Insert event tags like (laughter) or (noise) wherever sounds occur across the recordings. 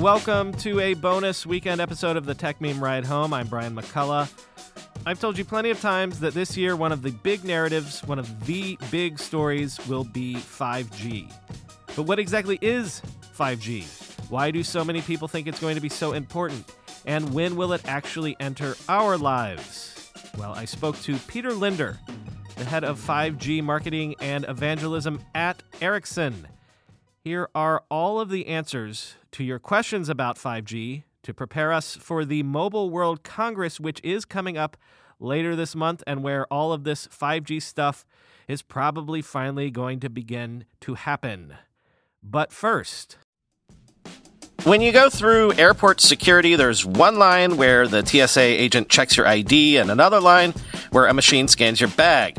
Welcome to a bonus weekend episode of the Techmeme Ride Home. I'm Brian McCullough. I've told you plenty of times that this year, one of the big narratives, one of the big stories will be 5G. But what exactly is 5G? Why do so many people think it's going to be so important? And when will it actually enter our lives? Well, I spoke to Peter Linder, the head of 5G marketing and evangelism at Ericsson. Here are all of the answers to your questions about 5G to prepare us for the Mobile World Congress, which is coming up later this month, and where all of this 5G stuff is probably finally going to begin to happen. But first, when you go through airport security, there's one line where the TSA agent checks your ID and another line where a machine scans your bag.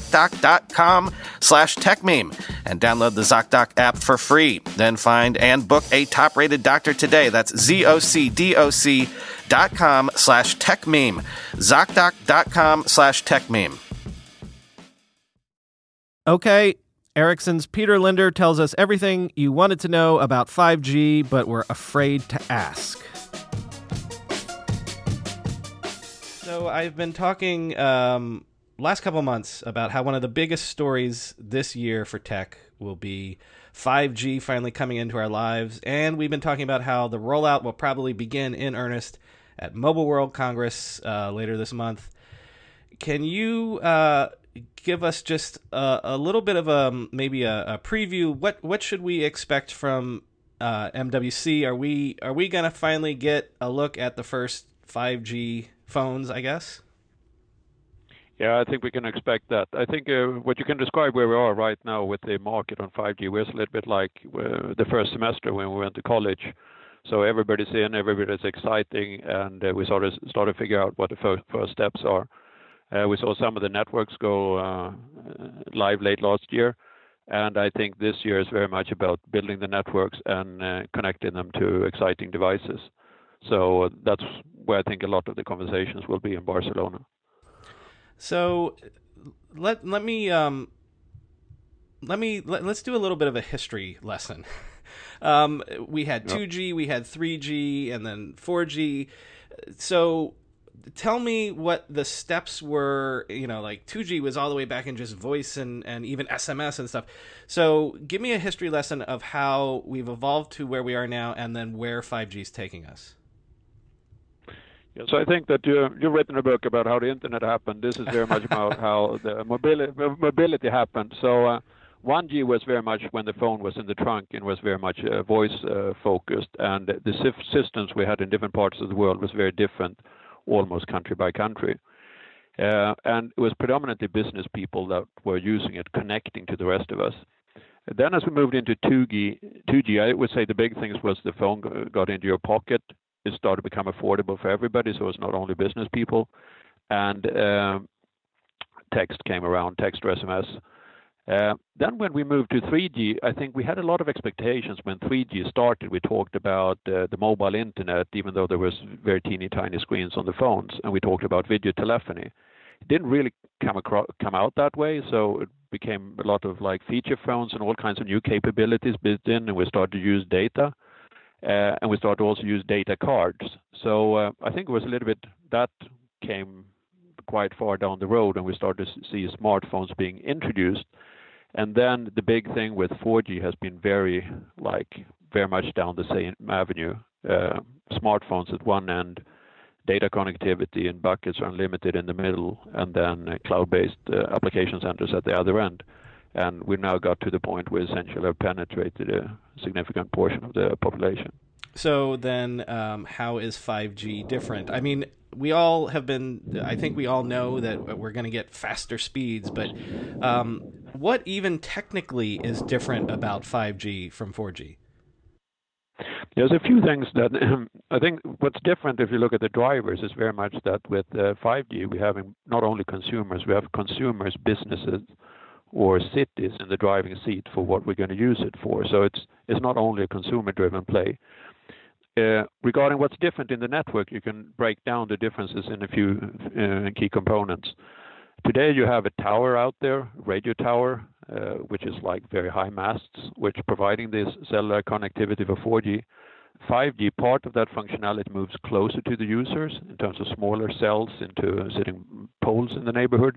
ZocDoc.com slash techmeme and download the ZocDoc app for free. Then find and book a top rated doctor today. That's Z-O-C-D-O-C dot com slash techmeme. ZocDoc.com slash techmeme. okay, Ericsson's Peter Linder tells us everything you wanted to know about 5G, but were afraid to ask. So I've been talking um, last couple months about how one of the biggest stories this year for tech will be 5G finally coming into our lives, and we've been talking about how the rollout will probably begin in earnest at Mobile World Congress uh, later this month. Can you uh, give us just a, a, little bit of a maybe a, a, preview? What what should we expect from uh, MWC? Are we are we gonna finally get a look at the first 5G phones? I guess. Yeah, I think we can expect that. I think uh, what you can describe where we are right now with the market on 5G, we're a little bit like uh, the first semester when we went to college. So everybody's in, everybody's exciting, and uh, we sort of started to figure out what the first, steps are. We saw some of the networks go live late last year, And I think this year is very much about building the networks and connecting them to exciting devices. So that's where I think a lot of the conversations will be in Barcelona. So let let me um, let me let, us do a little bit of a history lesson. (laughs) um, we had 2G, we had 3G, and then 4G. So tell me what the steps were you know like 2g was all the way back in just voice and, and even sms and stuff so give me a history lesson of how we've evolved to where we are now and then where 5g is taking us yeah, so I think that you, you've written a book about how the internet happened. This is very much about how (laughs) the mobility, mobility happened. So uh, 1G was very much when the phone was in the trunk and was very much uh, voice uh, focused, and the systems we had in different parts of the world was very different almost country by country. Uh, and it was predominantly business people that were using it, connecting to the rest of us. Then, as we moved into 2G, 2G, I would say the big things was the phone got into your pocket. It started to become affordable for everybody, so it's not only business people. And um, text came around, text or SMS. Uh, then when we moved to 3G, I think we had a lot of expectations when 3G started. We talked about uh, the mobile internet, even though there was very teeny tiny screens on the phones, and we talked about video telephony. It didn't really come across, come out that way, so it became a lot of like feature phones and all kinds of new capabilities built in, and we started to use data, and we started to also use data cards. So uh, I think it was a little bit that came quite far down the road, and we started to see smartphones being introduced and then the big thing with 4G has been very, like, very much down the same avenue. Uh, smartphones at one end, data connectivity and buckets are unlimited in the middle, and then uh, cloud-based uh, application centers at the other end. And we now got to the point where essentially have penetrated a significant portion of the population. So then, um, how is 5G different? I mean, we all have been. I think we all know that we're going to get faster speeds, but um, what even technically is different about 5G from 4G? There's a few things that um, (clears throat) I think what's different if you look at the drivers is very much that with uh, 5G we have not only consumers, we have consumers, businesses, or cities in the driving seat for what we're going to use it for. So it's it's not only a consumer-driven play. Uh, regarding what's different in the network, you can break down the differences in a few uh, key components. Today you have a tower out there, radio tower, uh, which is like very high masts, which providing this cellular connectivity for 4G. 5G, part of that functionality moves closer to the users in terms of smaller cells into sitting poles in the neighborhood,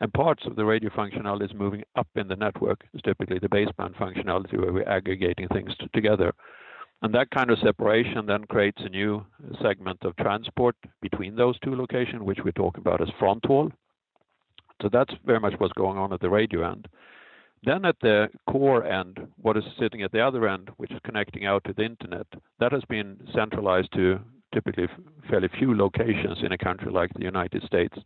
and parts of the radio functionality is moving up in the network. It's typically the baseband functionality where we're aggregating things together. And that kind of separation then creates a new segment of transport between those two locations, which we talk about as front haul. So that's very much what's going on at the radio end. Then at the core end, what is sitting at the other end, which is connecting out to the internet, that has been centralized to typically fairly few locations in a country like the United States.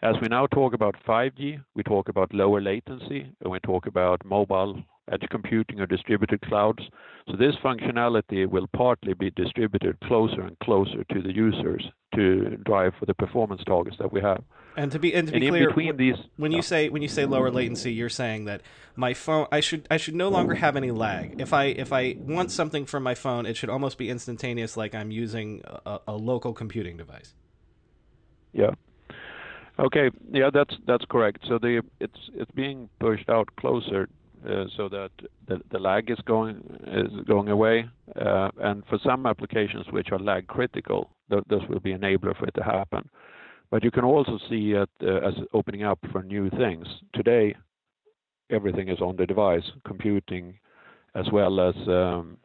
As we now talk about 5G, we talk about lower latency, and we talk about mobile edge computing or distributed clouds. So this functionality will partly be distributed closer and closer to the users to drive for the performance targets that we have. And to be and to be and clear, between these, when you say when you say lower latency, you're saying that my phone I should I should no longer have any lag. If I if I want something from my phone, it should almost be instantaneous, like I'm using a, a local computing device. Yeah. Okay. Yeah, that's that's correct. So it's it's being pushed out closer uh, so that the, lag is going is going away. Uh, and for some applications which are lag critical, th- this will be enabler for it to happen. But you can also see it uh, as opening up for new things. Today, everything is on the device, computing as well as um,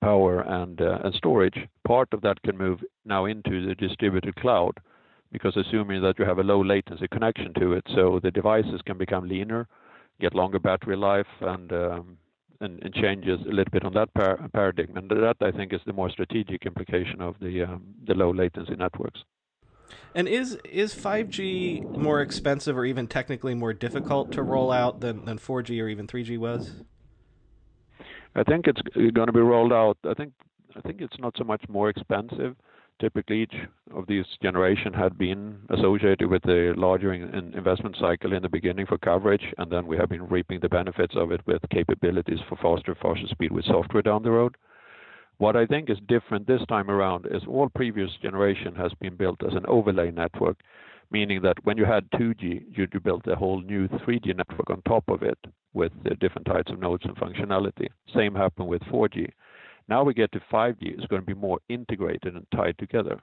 power and, and storage. Part of that can move now into the distributed cloud because assuming that you have a low latency connection to it, so the devices can become leaner get longer battery life and um, and, and, changes a little bit on that par- paradigm. And that I think is the more strategic implication of the um, the low latency networks. And is is 5G more expensive or even technically more difficult to roll out than, than 4G or even 3G was? I think it's going to be rolled out. I think I think it's not so much more expensive. Typically, each of these generation had been associated with a larger in investment cycle in the beginning for coverage, and then we have been reaping the benefits of it with capabilities for faster faster speed with software down the road. What I think is different this time around is all previous generation has been built as an overlay network, meaning that when you had 2G, you built a whole new 3G network on top of it with different types of nodes and functionality. Same happened with 4G. Now we get to 5G, it's going to be more integrated and tied together.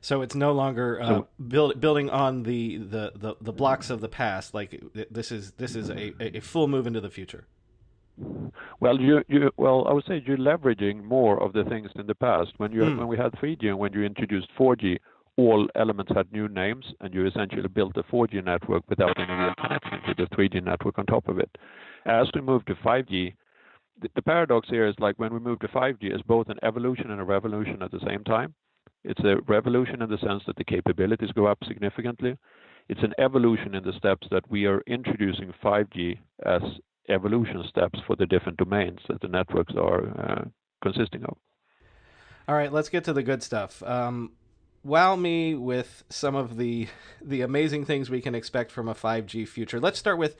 So it's no longer uh, so, build, building on the, the, the, the, blocks of the past. Like this is this is a, a full move into the future. Well, you, you well, I would say you're leveraging more of the things in the past. When you mm. when we had 3G and when you introduced 4G, all elements had new names, and you essentially built a 4G network without any real connection to the 3G network on top of it. As we move to 5G, the, the paradox here is like when we move to 5G, it's both an evolution and a revolution at the same time. It's a revolution in the sense that the capabilities go up significantly. It's an evolution in the steps that we are introducing 5G as evolution steps for the different domains that the networks are uh, consisting of. All right, let's get to the good stuff. Um, wow me with some of the the amazing things we can expect from a 5G future. Let's start with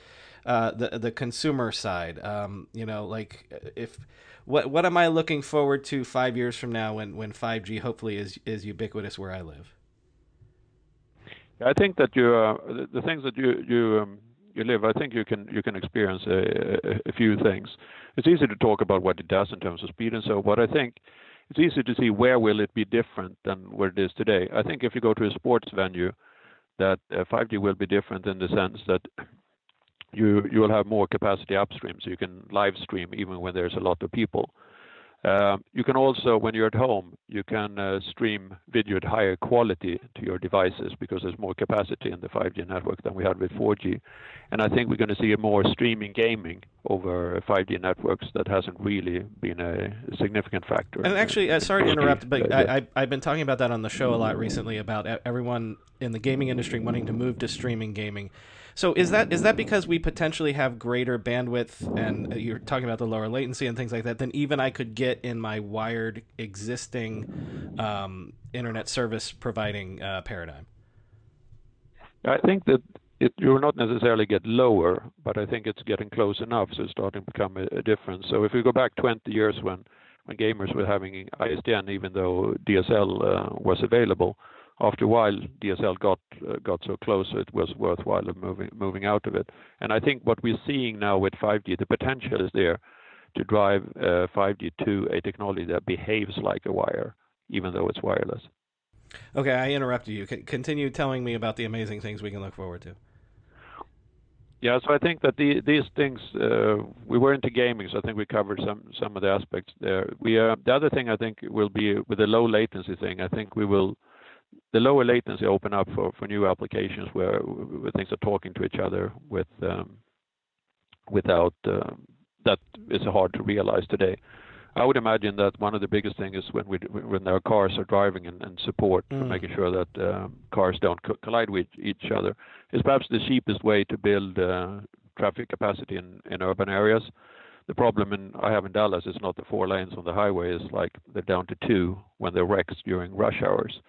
uh, the the consumer side. Um, you know, like if what what am I looking forward to five years from now when when 5G hopefully is is ubiquitous where I live? I think that you uh, the, the, things that you you um, you live, I think you can you can experience a, a, few things. It's easy to talk about what it does in terms of speed and so. What I think it's easy to see where will it be different than where it is today. I think if you go to a sports venue, that uh, 5G will be different in the sense that you you will have more capacity upstream, so you can live stream even when there's a lot of people. Um, you can also, when you're at home, you can uh, stream video at higher quality to your devices because there's more capacity in the 5G network than we had with 4G. And I think we're going to see more streaming gaming over 5G networks that hasn't really been a significant factor. And actually, uh, sorry to interrupt, but I, I've been talking about that on the show a lot recently about everyone in the gaming industry wanting to move to streaming gaming. So is that is that because we potentially have greater bandwidth and you're talking about the lower latency and things like that than even I could get in my wired existing um, internet service providing uh, paradigm? I think that it, you will not necessarily get lower, but I think it's getting close enough, so it's starting to become a, a difference. So if we go back 20 years when when gamers were having ISDN, even though DSL uh, was available, after a while, DSL got uh, got so close it was worthwhile of moving moving out of it. And I think what we're seeing now with 5G, the potential is there to drive uh, 5G to a technology that behaves like a wire, even though it's wireless. Okay, I interrupted you. Continue telling me about the amazing things we can look forward to. Yeah, so I think that the, these things uh, we were into gaming, so I think we covered some some of the aspects there. We uh, the other thing I think will be with the low latency thing. I think we will the lower latency open up for, for new applications where, where things are talking to each other with um, without uh, that is hard to realize today. I would imagine that one of the biggest things is when we when our cars are driving and, support mm. for making sure that uh, cars don't co- collide with each other is perhaps the cheapest way to build uh, traffic capacity in, in urban areas. The problem in I have in Dallas is not the four lanes on the highway; is like they're down to two when they're wrecks during rush hours.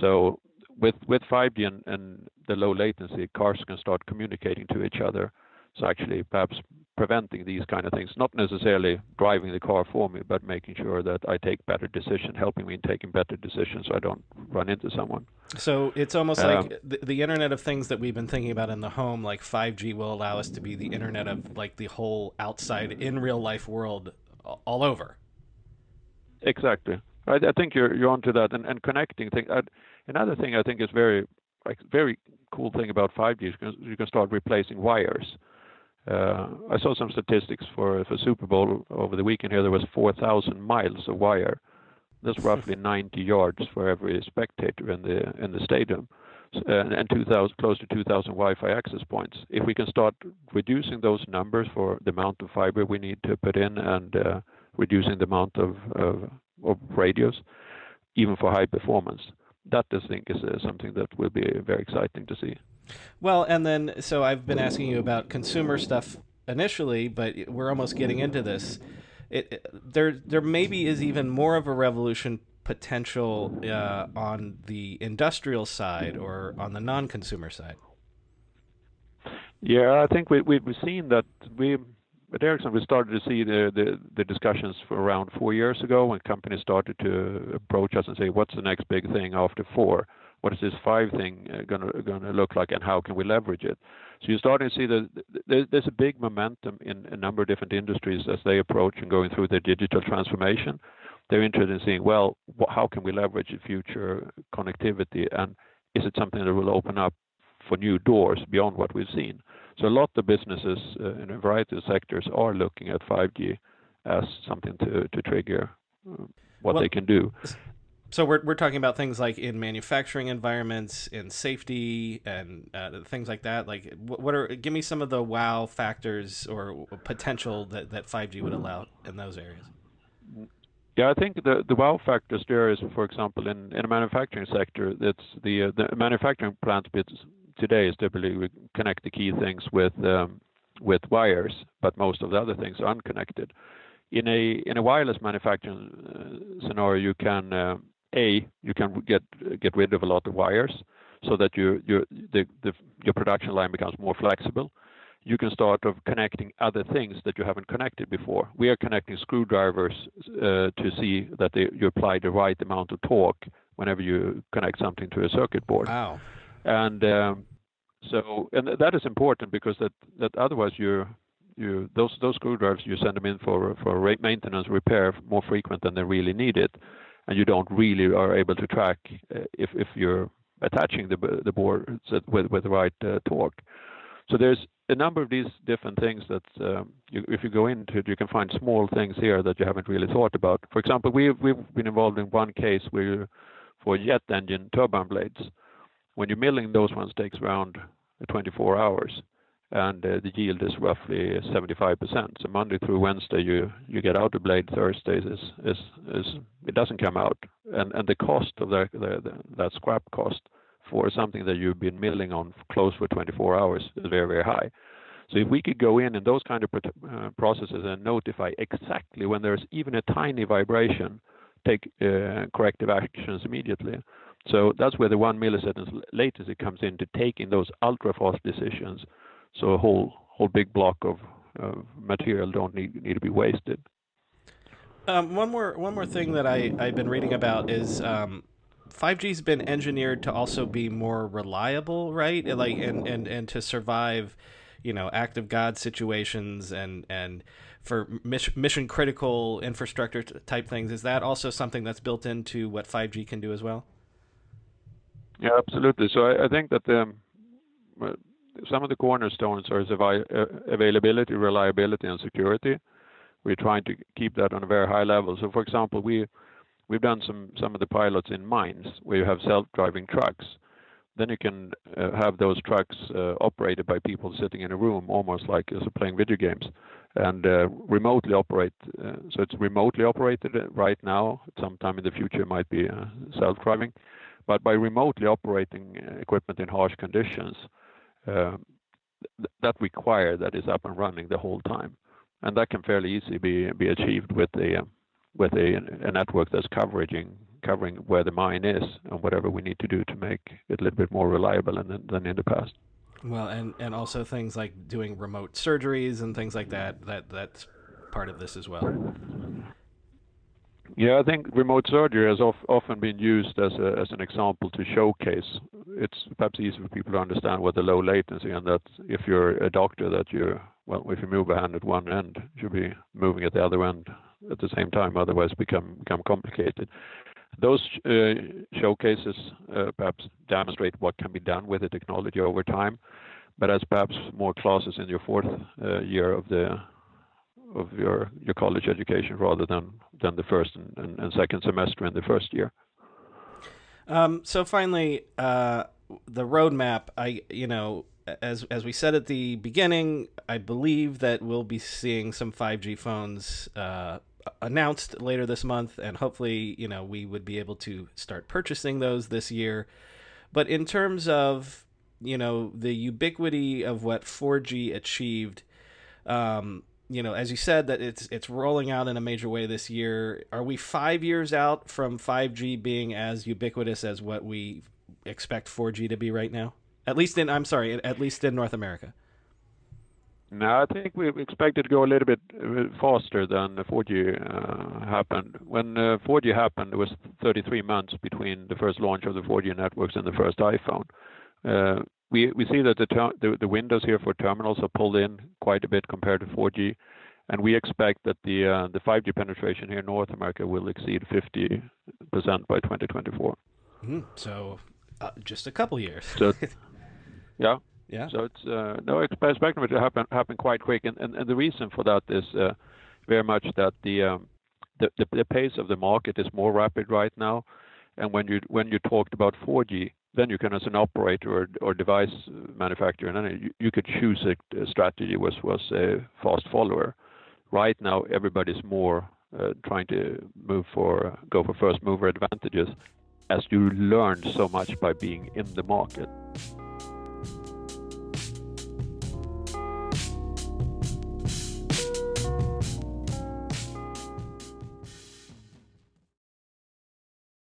So with with 5G and, and the low latency, cars can start communicating to each other. So actually, perhaps preventing these kind of things, not necessarily driving the car for me, but making sure that I take better decisions, helping me in taking better decisions, so I don't run into someone. So it's almost um, like the, the, Internet of Things that we've been thinking about in the home, like 5G, will allow us to be the Internet of like the whole outside in real life world all over. Exactly. I, I think you're you're onto that, and, and connecting things. Another thing I think is very like very cool thing about 5G is you can start replacing wires. Uh, I saw some statistics for for Super Bowl over the weekend. Here there was 4,000 miles of wire. That's (laughs) roughly 90 yards for every spectator in the in the stadium, and, and 2,000 close to 2,000 Wi-Fi access points. If we can start reducing those numbers for the amount of fiber we need to put in and uh, reducing the amount of, of, of radios, even for high performance, that I think is uh, something that will be very exciting to see. Well, and then so I've been asking you about consumer stuff initially, but we're almost getting into this. It, it, there there maybe is even more of a revolution potential uh, on the industrial side or on the non-consumer side? Yeah, I think we, we've seen that we at Ericsson we started to see the, discussions around four years ago when companies started to approach us and say, what's the next big thing after four? What is this five thing uh, gonna look like, and how can we leverage it? So you're starting to see that there's a big momentum in a number of different industries as they approach and going through their digital transformation. They're interested in seeing, well, how can we leverage the future connectivity, and is it something that will open up for new doors beyond what we've seen? So a lot of businesses uh, in a variety of sectors are looking at 5G as something to to trigger uh, what well, they can do. So we're we're talking about things like in manufacturing environments, in safety, and uh, things like that. Like, what are give me some of the wow factors or potential that that 5G would allow in those areas? Yeah, I think the the wow factors there is, for example, in in a manufacturing sector, that's the uh, the manufacturing plants today is typically we connect the key things with um, with wires, but most of the other things are unconnected. In a in a wireless manufacturing uh, scenario, you can uh, a you can get get rid of a lot of wires so that your your the, the your production line becomes more flexible. You can start of connecting other things that you haven't connected before. We are connecting screwdrivers uh, to see that they, you apply the right amount of torque whenever you connect something to a circuit board. Wow. And um, so and that is important because otherwise those those screwdrivers you send them in for for maintenance repair more frequent than they really need it and you don't really are able to track uh, if if you're attaching the the boards with with the right uh, torque. So there's a number of these different things that um, if you go into it, you can find small things here that you haven't really thought about. For example, we've we've been involved in one case where for jet engine turbine blades, when you're milling those ones takes around 24 hours and uh, the yield is roughly 75%. So Monday through Wednesday, you you get out the blade. Thursdays is is is it doesn't come out, and and the cost of the that scrap cost for something that you've been milling on close for 24 hours is very very high. So if we could go in in those kind of uh, processes and notify exactly when there's even a tiny vibration, take uh, corrective actions immediately. So that's where the one millisecond latency comes in into taking those ultra fast decisions so a whole whole big block of uh, material don't need need to be wasted. Um, one more one more thing that I I've been reading about is um, 5G's been engineered to also be more reliable, right? Like and and and to survive, you know, act of God situations and and for mission critical infrastructure type things. Is that also something that's built into what 5G can do as well? Yeah, absolutely. So I, think that um, some of the cornerstones are uh, availability, reliability, and security. We're trying to keep that on a very high level. So, For example, we've done some of the pilots in mines where you have self-driving trucks. Then you can uh, have those trucks uh, operated by people sitting in a room, almost like as playing video games, and remotely operate. So It's remotely operated right now. Sometime in the future, it might be self-driving. But By remotely operating equipment in harsh conditions, um, that require that is up and running the whole time. and That can fairly easily be be achieved with a network that's covering covering where the mine is and whatever we need to do to make it a little bit more reliable than than in the past. Well, and and also things like doing remote surgeries and things like that, that. That's part of this as well. Yeah, I think remote surgery has often been used as as an example to showcase. It's perhaps easy for people to understand what the low latency and that if you're a doctor, that you well, if you move a hand at one end, you should be moving at the other end at the same time, otherwise become complicated. Those uh, showcases uh, perhaps demonstrate what can be done with the technology over time. but As perhaps more classes in your fourth uh, year of the of your your college education rather than than the first and, and, second semester in the first year. Um, so finally, uh, the roadmap. I you know as as we said at the beginning, I believe that we'll be seeing some 5G phones uh, announced later this month, and hopefully, you know, we would be able to start purchasing those this year. But in terms of you know the ubiquity of what 4G achieved, um, you know, as you said, that it's it's rolling out in a major way this year. Are we five years out from 5G being as ubiquitous as what we expect 4G to be right now? At least in, I'm sorry, at least in North America. No, I think we expect it to go a little bit faster than 4G uh, happened. When uh, 4G happened, it was 33 months between the first launch of the 4G networks and the first iPhone. Uh, we we see that the, ter- the, the windows here for terminals are pulled in quite a bit compared to 4G, and we expect that the uh, the 5G penetration here in North America will exceed 50% by 2024. Mm, so, uh, just a couple years. So, (laughs) yeah. Yeah. So it's uh, no expecting it to happen happen quite quick, and, and, and the reason for that is uh, very much that the, um, the, the the pace of the market is more rapid right now, and when you when you talked about 4G, then you can as an operator or, or device manufacturer, and you, you could choose a, a strategy was was a fast follower. Right now, everybody's more uh, trying to move for go for first mover advantages, as you learn so much by being in the market.